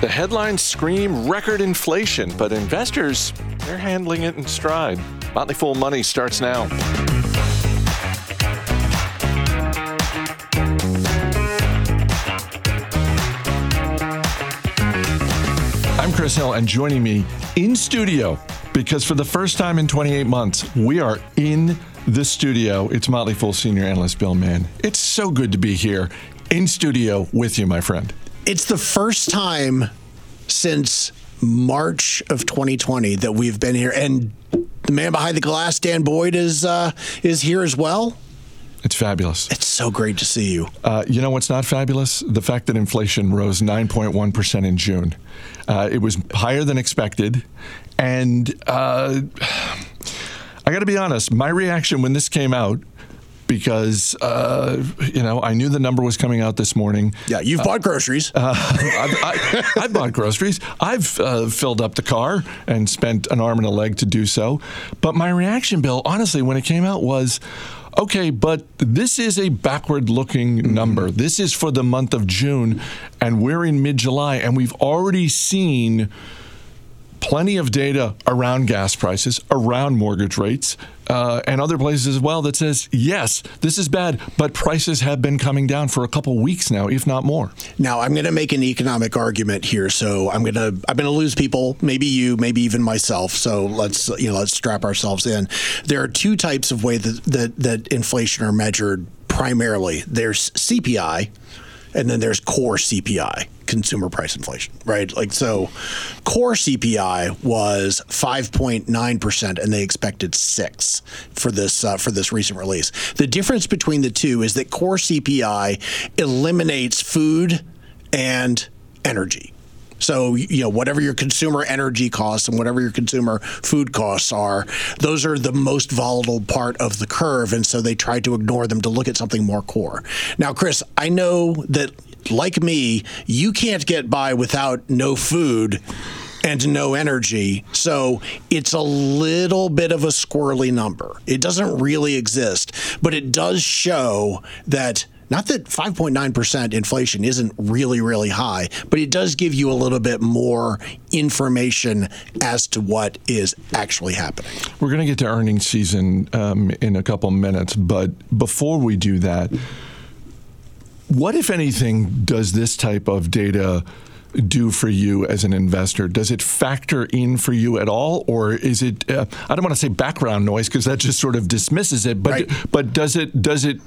The headlines scream record inflation, but investors, they're handling it in stride. Motley Fool Money starts now. I'm Chris Hill, and joining me in studio, because for the first time in 28 months, we are in the studio. It's Motley Fool senior analyst Bill Mann. It's so good to be here in studio with you, my friend. It's the first time since March of 2020 that we've been here, and the man behind the glass, Dan Boyd, is uh, is here as well. It's fabulous. It's so great to see you. Uh, you know what's not fabulous? The fact that inflation rose 9.1% in June. Uh, it was higher than expected. And uh, I got to be honest, my reaction when this came out, because, uh, you know, I knew the number was coming out this morning. Yeah, you've bought groceries. Uh, I've, I, I've bought groceries. I've uh, filled up the car and spent an arm and a leg to do so. But my reaction, Bill, honestly, when it came out was, okay, but this is a backward looking number. This is for the month of June, and we're in mid July, and we've already seen plenty of data around gas prices, around mortgage rates, uh, and other places as well that says, yes, this is bad, but prices have been coming down for a couple weeks now, if not more. Now, I'm going to make an economic argument here, so I'm going to I'm going to lose people, maybe you, maybe even myself. So let's you know let's strap ourselves in. There are two types of way that that, that inflation are measured primarily. There's CPI, and then there's core CPI, consumer price inflation, right? Like so, core CPI was 5.9 percent, and they expected six for this uh, for this recent release. The difference between the two is that core CPI eliminates food and energy. So, you know, whatever your consumer energy costs and whatever your consumer food costs are, those are the most volatile part of the curve. And so they tried to ignore them to look at something more core. Now, Chris, I know that, like me, you can't get by without no food and no energy. So it's a little bit of a squirrely number. It doesn't really exist, but it does show that not that 5.9% inflation isn't really, really high, but it does give you a little bit more information as to what is actually happening. We're going to get to earnings season um, in a couple minutes, but before we do that, what, if anything, does this type of data? do for you as an investor? Does it factor in for you at all, or is it? Uh, I don't want to say background noise because that just sort of dismisses it. But Right. but does it does it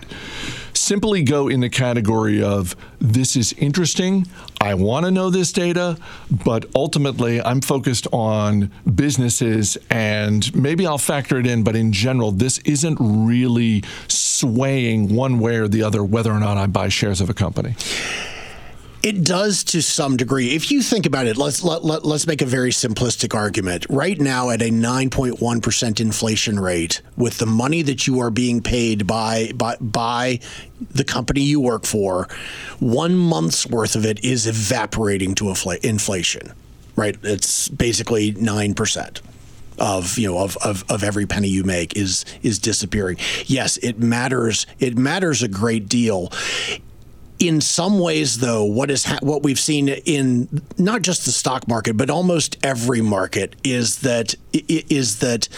simply go in the category of this is interesting? I want to know this data, but ultimately I'm focused on businesses, and maybe I'll factor it in. But in general, this isn't really swaying one way or the other whether or not I buy shares of a company. It does to some degree. If you think about it, let's let, let, let's make a very simplistic argument. Right now, at a 9.1% inflation rate, with the money that you are being paid by by by the company you work for, one month's worth of it is evaporating to infl- inflation. Right? It's basically nine percent of you know of, of, of every penny you make is is disappearing. Yes, it matters. It matters a great deal in some ways, though, what is ha- what we've seen in not just the stock market, but almost every market is that is that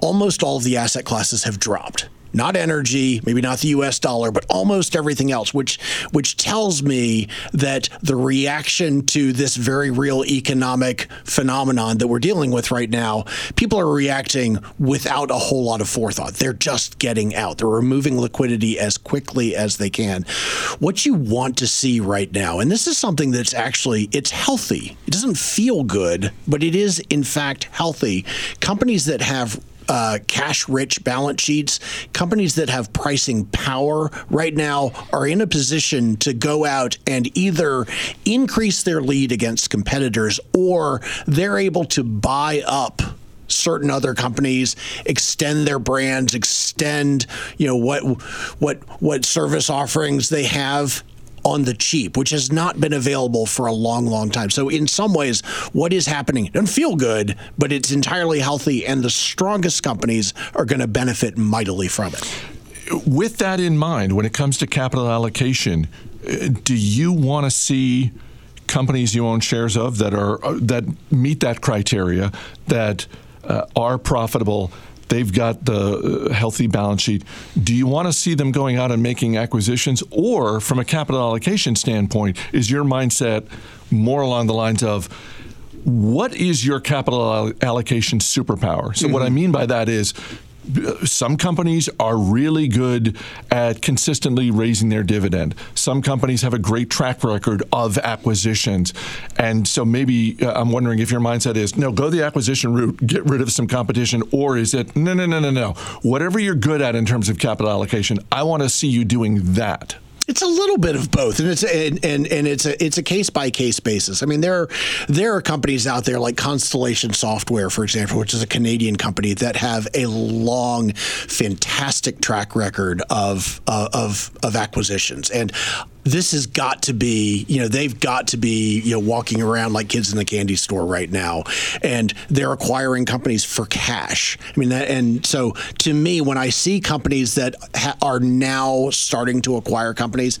almost all of the asset classes have dropped. Not energy, maybe not the U.S. dollar, but almost everything else, which which tells me that the reaction to this very real economic phenomenon that we're dealing with right now, people are reacting without a whole lot of forethought. They're just getting out. They're removing liquidity as quickly as they can. What you want to see right now, and this is something that's actually it's healthy. It doesn't feel good, but it is in fact healthy. Companies that have uh, cash rich balance sheets, companies that have pricing power right now are in a position to go out and either increase their lead against competitors or they're able to buy up certain other companies extend their brands extend you know what what what service offerings they have on the cheap, which has not been available for a long, long time. So, in some ways, what is happening doesn't feel good, but it's entirely healthy, and the strongest companies are going to benefit mightily from it. with that in mind, when it comes to capital allocation, uh, do you want to see companies you own shares of that are uh, that meet that criteria that uh, are profitable? They've got the uh, healthy balance sheet. Do you want to see them going out and making acquisitions, or from a capital allocation standpoint, is your mindset more along the lines of what is your capital allocation superpower? So, mm-hmm. what I mean by that is some companies are really good at consistently raising their dividend. Some companies have a great track record of acquisitions. And so maybe uh, I'm wondering if your mindset is no, go the acquisition route, get rid of some competition, or is it no, no, no, no, no. Whatever you're good at in terms of capital allocation, I want to see you doing that. It's a little bit of both, and it's and, and, and it's a it's a case by case basis. I mean, there there are companies out there like Constellation Software, for example, which is a Canadian company that have a long, fantastic track record of uh, of of acquisitions, and this has got to be, you know, they've got to be, you know, walking around like kids in the candy store right now, and they're acquiring companies for cash. I mean, that, and so to me, when I see companies that ha- are now starting to acquire companies,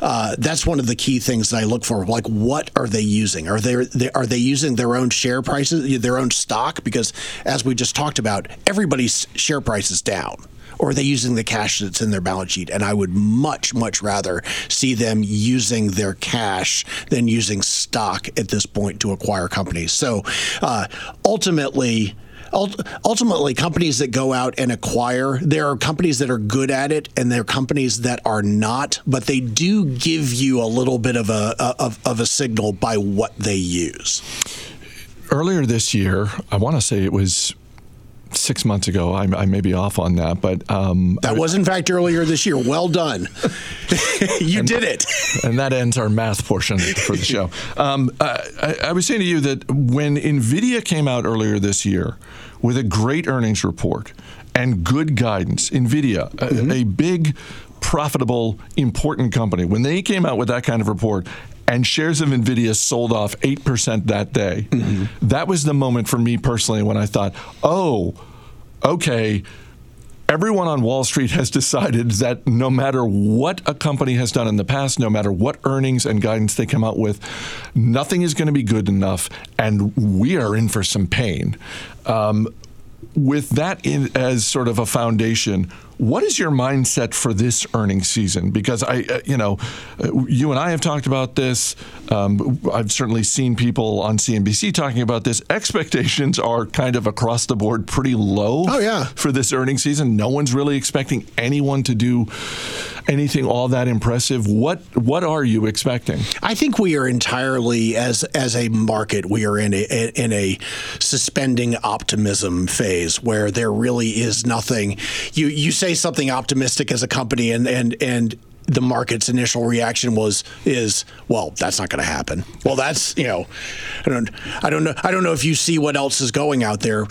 uh, that's one of the key things that I look for. Like, what are they using? Are they, they are they using their own share prices, their own stock? Because as we just talked about, everybody's share price is down or are they using the cash that's in their balance sheet? And I would much, much rather see them using their cash than using stock at this point to acquire companies. So uh, ultimately, ultimately companies that go out and acquire there are companies that are good at it and there are companies that are not but they do give you a little bit of a of, of a signal by what they use earlier this year i want to say it was six months ago. I, I, may be off on that, but um, that was in fact earlier this year. Well done, you and, did it. and that ends our math portion for the show. Um, I, I was saying to you that when Nvidia came out earlier this year with a great earnings report and good guidance, Nvidia, mm-hmm. a, a big profitable, important company. When they came out with that kind of report, and shares of Nvidia sold off 8% that day. Mm-hmm. That was the moment for me personally when I thought, oh, okay, everyone on Wall Street has decided that no matter what a company has done in the past, no matter what earnings and guidance they come out with, nothing is going to be good enough, and we are in for some pain. Um, with that in, as sort of a foundation, what is your mindset for this earnings season? Because I, uh, you know, uh, you and I have talked about this. Um, I've certainly seen people on CNBC talking about this. Expectations are kind of across the board pretty low. Oh yeah. For this earnings season, no one's really expecting anyone to do anything all that impressive. What What are you expecting? I think we are entirely as as a market, we are in a in a suspending optimism phase where there really is nothing. You you say something optimistic as a company, and and and the market's initial reaction was is well that's not going to happen well that's you know i don't i don't know i don't know if you see what else is going out there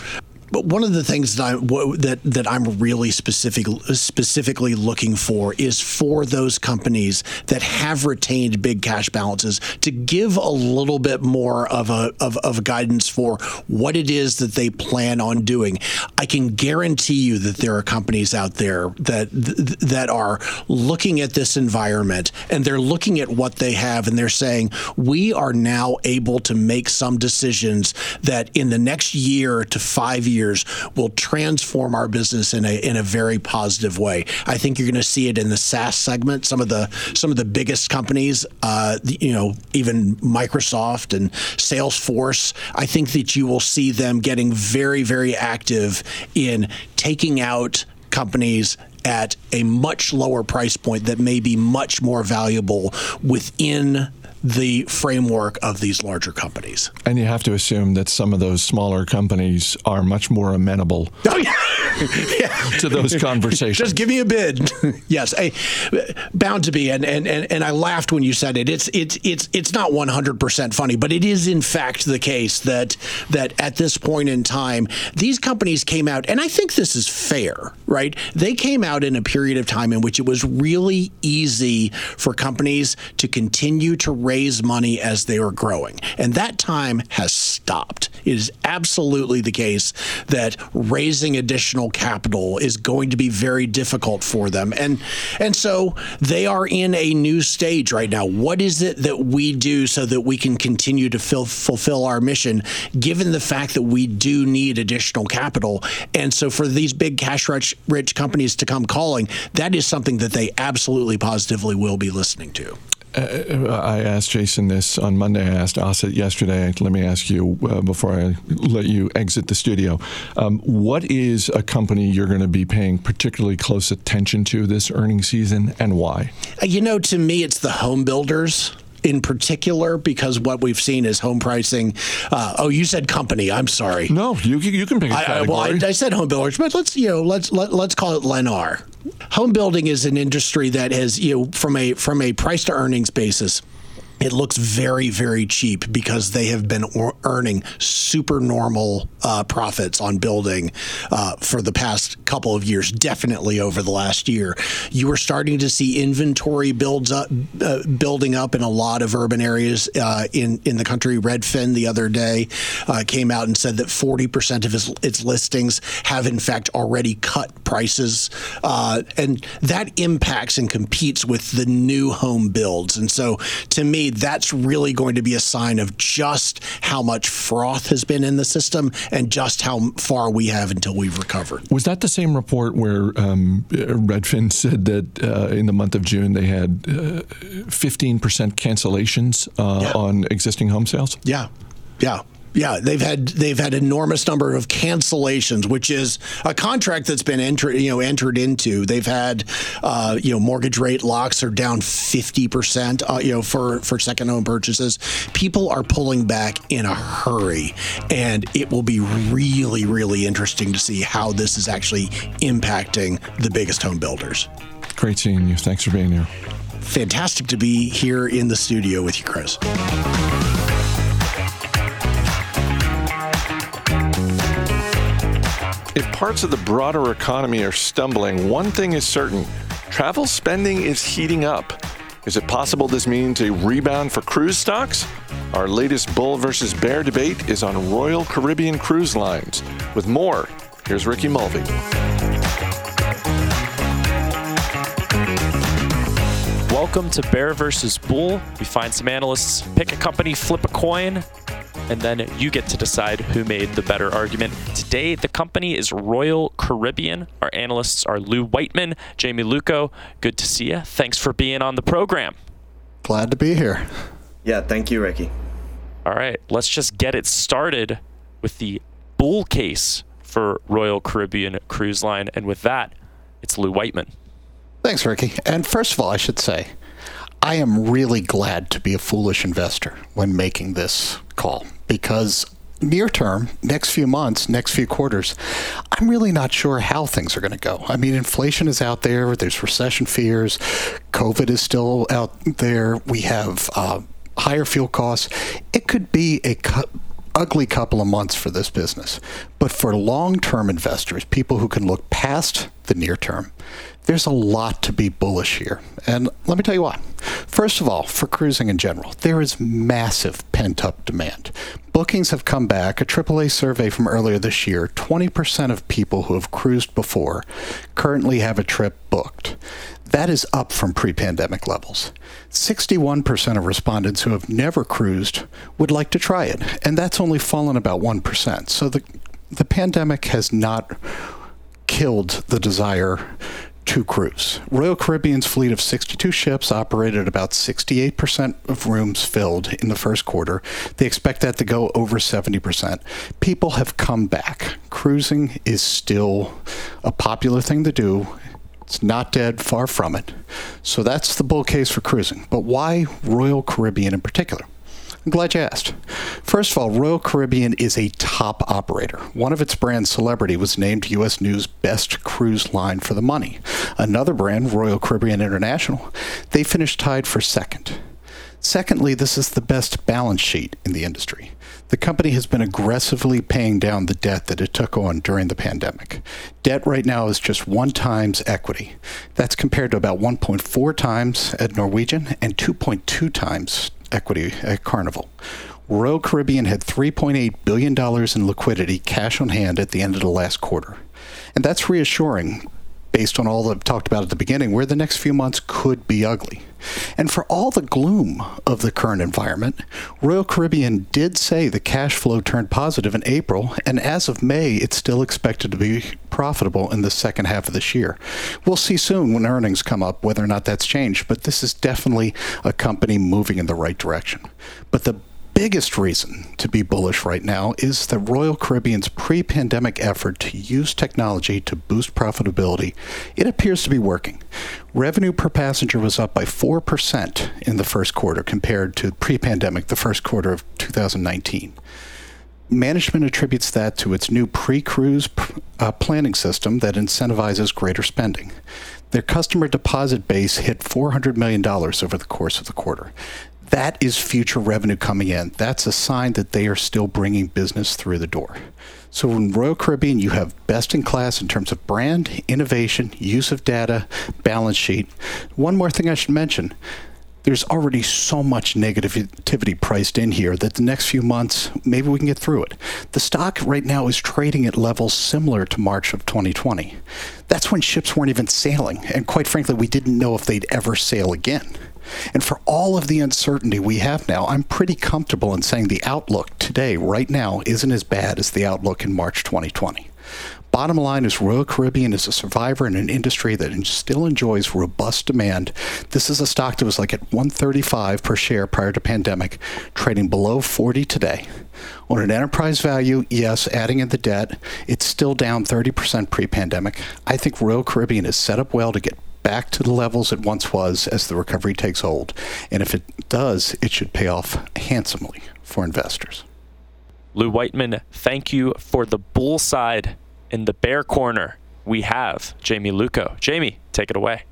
but one of the things that I that that I'm really specific specifically looking for is for those companies that have retained big cash balances to give a little bit more of a of, of guidance for what it is that they plan on doing. I can guarantee you that there are companies out there that that are looking at this environment and they're looking at what they have and they're saying we are now able to make some decisions that in the next year to 5 years years will transform our business in a in a very positive way. I think you're going to see it in the SaaS segment. Some of the some of the biggest companies, uh, you know, even Microsoft and Salesforce. I think that you will see them getting very very active in taking out companies at a much lower price point that may be much more valuable within the framework of these larger companies. And you have to assume that some of those smaller companies are much more amenable oh, yeah. yeah. to those conversations. Just give me a bid. yes, I, bound to be. And, and, and, and I laughed when you said it. It's, it's, it's, it's not 100% funny, but it is in fact the case that, that at this point in time, these companies came out, and I think this is fair, right? They came out in a period of time in which it was really easy for companies to continue to raise raise money as they were growing. And that time has stopped. It is absolutely the case that raising additional capital is going to be very difficult for them. And and so they are in a new stage right now. What is it that we do so that we can continue to fill, fulfill our mission given the fact that we do need additional capital? And so for these big cash rich, rich companies to come calling, that is something that they absolutely positively will be listening to. Uh, I asked Jason this on Monday. I asked Asit yesterday. Let me ask you uh, before I let you exit the studio. Um, what is a company you're going to be paying particularly close attention to this earnings season and why? Uh, you know, to me, it's the home builders in particular because what we've seen is home pricing. Uh, oh, you said company. I'm sorry. No, you you can pick a category. I, well, I, I, said home builders, but let's you know let's let, let's call it Lennar. Home building is an industry that has you know from a from a price to earnings basis it looks very, very cheap because they have been earning super normal uh, profits on building uh, for the past couple of years, definitely over the last year. You are starting to see inventory builds up, uh, building up in a lot of urban areas uh, in in the country. Redfin the other day uh, came out and said that 40% of its, its listings have in fact already cut prices, uh, and that impacts and competes with the new home builds. And so, to me, that's really going to be a sign of just how much froth has been in the system and just how far we have until we've recovered. Was that the same report where um, Redfin said that uh, in the month of June they had uh, 15% cancellations uh, yeah. on existing home sales? Yeah. Yeah. Yeah, they've had they've had enormous number of cancellations, which is a contract that's been entered you know entered into. They've had uh, you know mortgage rate locks are down fifty percent uh, you know for for second home purchases. People are pulling back in a hurry, and it will be really really interesting to see how this is actually impacting the biggest home builders. Great seeing you. Thanks for being here. Fantastic to be here in the studio with you, Chris. Parts of the broader economy are stumbling, one thing is certain travel spending is heating up. Is it possible this means a rebound for cruise stocks? Our latest bull versus bear debate is on Royal Caribbean Cruise Lines. With more, here's Ricky Mulvey. Welcome to Bear versus Bull. We find some analysts pick a company, flip a coin, and then you get to decide who made the better argument. Today, the company is Royal Caribbean. Our analysts are Lou Whiteman, Jamie Louko. Good to see you. Thanks for being on the program. Glad to be here. Yeah, thank you, Ricky. All right, let's just get it started with the bull case for Royal Caribbean Cruise Line. And with that, it's Lou Whiteman. Thanks, Ricky. And first of all, I should say, I am really glad to be a foolish investor when making this call because near term, next few months, next few quarters, I'm really not sure how things are going to go. I mean, inflation is out there, there's recession fears, COVID is still out there, we have uh, higher fuel costs. It could be a ugly couple of months for this business. But for long term investors, people who can look past the near term, there's a lot to be bullish here. And let me tell you why. First of all, for cruising in general, there is massive pent up demand. Bookings have come back. A AAA survey from earlier this year 20% of people who have cruised before currently have a trip booked. That is up from pre pandemic levels. 61% of respondents who have never cruised would like to try it, and that's only fallen about 1%. So the, the pandemic has not killed the desire to cruise. Royal Caribbean's fleet of 62 ships operated at about 68% of rooms filled in the first quarter. They expect that to go over 70%. People have come back. Cruising is still a popular thing to do. It's not dead, far from it. So that's the bull case for cruising. But why Royal Caribbean in particular? I'm glad you asked. First of all, Royal Caribbean is a top operator. One of its brands, Celebrity, was named U.S. News Best Cruise Line for the Money. Another brand, Royal Caribbean International, they finished tied for second. Secondly, this is the best balance sheet in the industry. The company has been aggressively paying down the debt that it took on during the pandemic. Debt right now is just one times equity. That's compared to about 1.4 times at Norwegian and 2.2 times equity at Carnival. Royal Caribbean had $3.8 billion in liquidity, cash on hand, at the end of the last quarter. And that's reassuring based on all that I've talked about at the beginning, where the next few months could be ugly. And for all the gloom of the current environment, Royal Caribbean did say the cash flow turned positive in April, and as of May, it's still expected to be profitable in the second half of this year. We'll see soon when earnings come up whether or not that's changed, but this is definitely a company moving in the right direction. But the biggest reason to be bullish right now is that Royal Caribbean's pre pandemic effort to use technology to boost profitability. It appears to be working. Revenue per passenger was up by 4% in the first quarter compared to pre pandemic, the first quarter of 2019. Management attributes that to its new pre cruise uh, planning system that incentivizes greater spending. Their customer deposit base hit $400 million over the course of the quarter that is future revenue coming in. That's a sign that they are still bringing business through the door. So in Royal Caribbean, you have best in class in terms of brand, innovation, use of data, balance sheet. One more thing I should mention there's already so much negativity priced in here that the next few months, maybe we can get through it. The stock right now is trading at levels similar to March of 2020. That's when ships weren't even sailing, and quite frankly, we didn't know if they'd ever sail again. And for all of the uncertainty we have now, I'm pretty comfortable in saying the outlook today, right now, isn't as bad as the outlook in March 2020. Bottom line is Royal Caribbean is a survivor in an industry that still enjoys robust demand. This is a stock that was like at 135 per share prior to pandemic, trading below 40 today. On an enterprise value, yes, adding in the debt, it's still down 30% pre-pandemic. I think Royal Caribbean is set up well to get back to the levels it once was as the recovery takes hold. And if it does, it should pay off handsomely for investors. Lou Whiteman, thank you for the bull side. In the bear corner, we have Jamie Louko. Jamie, take it away.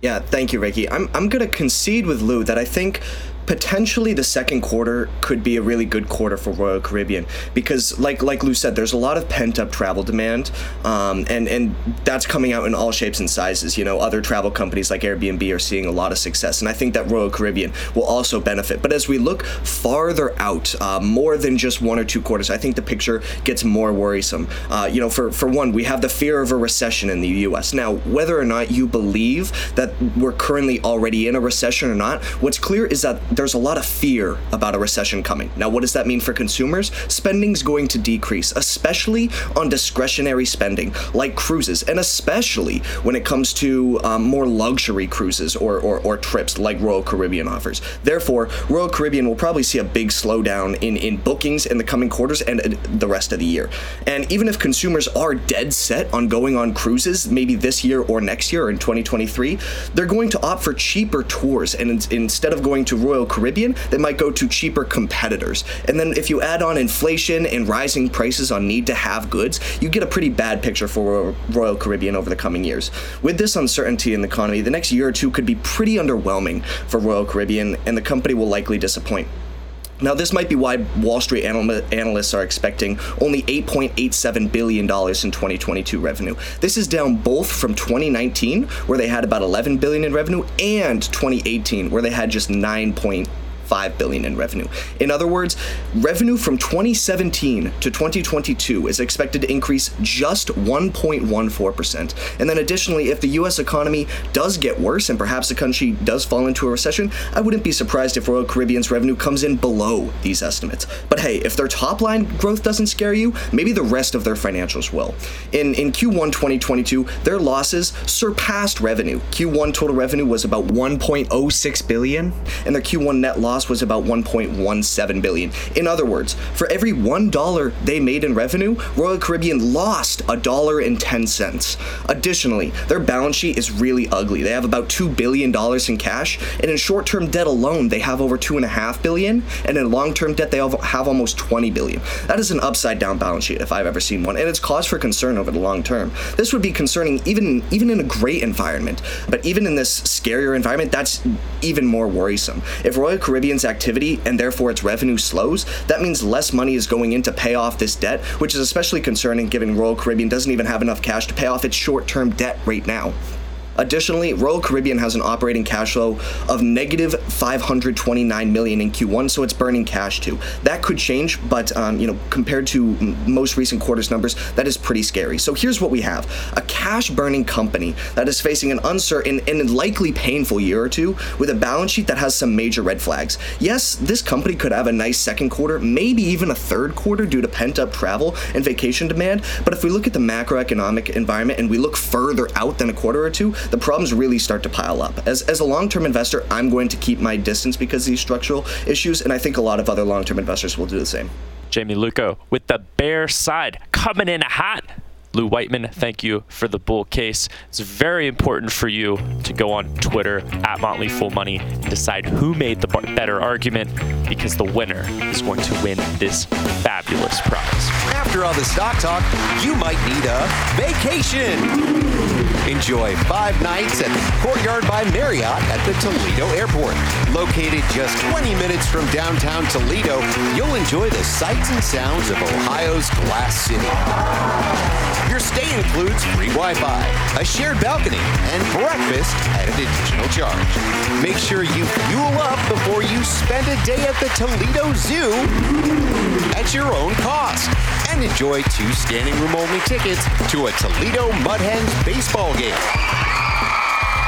Yeah, thank you, Ricky. I'm, I'm going to concede with Lou that I think potentially the second quarter could be a really good quarter for Royal Caribbean because, like like Lou said, there's a lot of pent up travel demand, um, and and that's coming out in all shapes and sizes. You know, other travel companies like Airbnb are seeing a lot of success, and I think that Royal Caribbean will also benefit. But as we look farther out, uh, more than just one or two quarters, I think the picture gets more worrisome. Uh, you know, for for one, we have the fear of a recession in the U.S. Now, whether or not you believe that we're currently already in a recession or not, what's clear is that there's a lot of fear about a recession coming. Now, what does that mean for consumers? Spending's going to decrease, especially on discretionary spending like cruises, and especially when it comes to um, more luxury cruises or, or, or trips like Royal Caribbean offers. Therefore, Royal Caribbean will probably see a big slowdown in, in bookings in the coming quarters and the rest of the year. And even if consumers are dead set on going on cruises, maybe this year or next year or in 2023, they're going to opt for cheaper tours. And in, instead of going to Royal Caribbean, they might go to cheaper competitors. And then if you add on inflation and rising prices on need to have goods, you get a pretty bad picture for Royal Caribbean over the coming years. With this uncertainty in the economy, the next year or two could be pretty underwhelming for Royal Caribbean, and the company will likely disappoint. Now, this might be why Wall Street analysts are expecting only $8.87 billion in 2022 revenue. This is down both from 2019, where they had about 11 billion in revenue, and 2018, where they had just 9. 5 billion in revenue. In other words, revenue from 2017 to 2022 is expected to increase just 1.14%. And then additionally, if the US economy does get worse and perhaps the country does fall into a recession, I wouldn't be surprised if Royal Caribbean's revenue comes in below these estimates. But hey, if their top line growth doesn't scare you, maybe the rest of their financials will. In in Q1 2022, their losses surpassed revenue. Q1 total revenue was about 1.06 billion and their Q1 net loss loss was about 1.17 billion. In other words, for every $1 they made in revenue, Royal Caribbean lost a dollar and 10 cents. Additionally, their balance sheet is really ugly. They have about $2 billion in cash, and in short-term debt alone, they have over $2.5 billion, and in long-term debt, they have almost 20 billion. That is an upside-down balance sheet if I've ever seen one, and it's cause for concern over the long term. This would be concerning even, even in a great environment, but even in this scarier environment, that's even more worrisome. If Royal Caribbean Caribbean's activity and therefore its revenue slows, that means less money is going in to pay off this debt, which is especially concerning given Royal Caribbean doesn't even have enough cash to pay off its short term debt right now. Additionally, Royal Caribbean has an operating cash flow of negative 529 million in Q1, so it's burning cash too. That could change, but um, you know, compared to most recent quarters numbers, that is pretty scary. So here's what we have: a cash-burning company that is facing an uncertain and likely painful year or two, with a balance sheet that has some major red flags. Yes, this company could have a nice second quarter, maybe even a third quarter due to pent-up travel and vacation demand. But if we look at the macroeconomic environment and we look further out than a quarter or two, the problems really start to pile up. As, as a long term investor, I'm going to keep my distance because of these structural issues, and I think a lot of other long term investors will do the same. Jamie Louko with the bear side coming in hot. Lou Whiteman, thank you for the bull case. It's very important for you to go on Twitter at Motley Fool Money and decide who made the better argument because the winner is going to win this fabulous prize. After all the stock talk, you might need a vacation. Enjoy five nights at the Courtyard by Marriott at the Toledo Airport. Located just 20 minutes from downtown Toledo, you'll enjoy the sights and sounds of Ohio's Glass City. Your stay includes free Wi-Fi, a shared balcony, and breakfast at an additional charge. Make sure you fuel up before you spend a day at the Toledo Zoo at your own cost. And enjoy two standing room only tickets to a Toledo Mud Hens baseball game.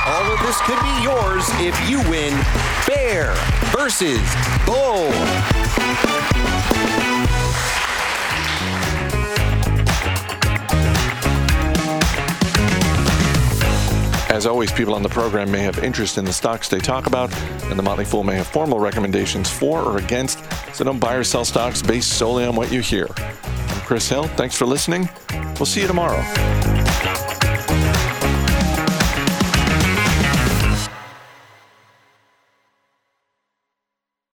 All of this could be yours if you win Bear versus Bull. As always, people on the program may have interest in the stocks they talk about, and the Motley Fool may have formal recommendations for or against, so don't buy or sell stocks based solely on what you hear. Chris Hill. Thanks for listening. We'll see you tomorrow.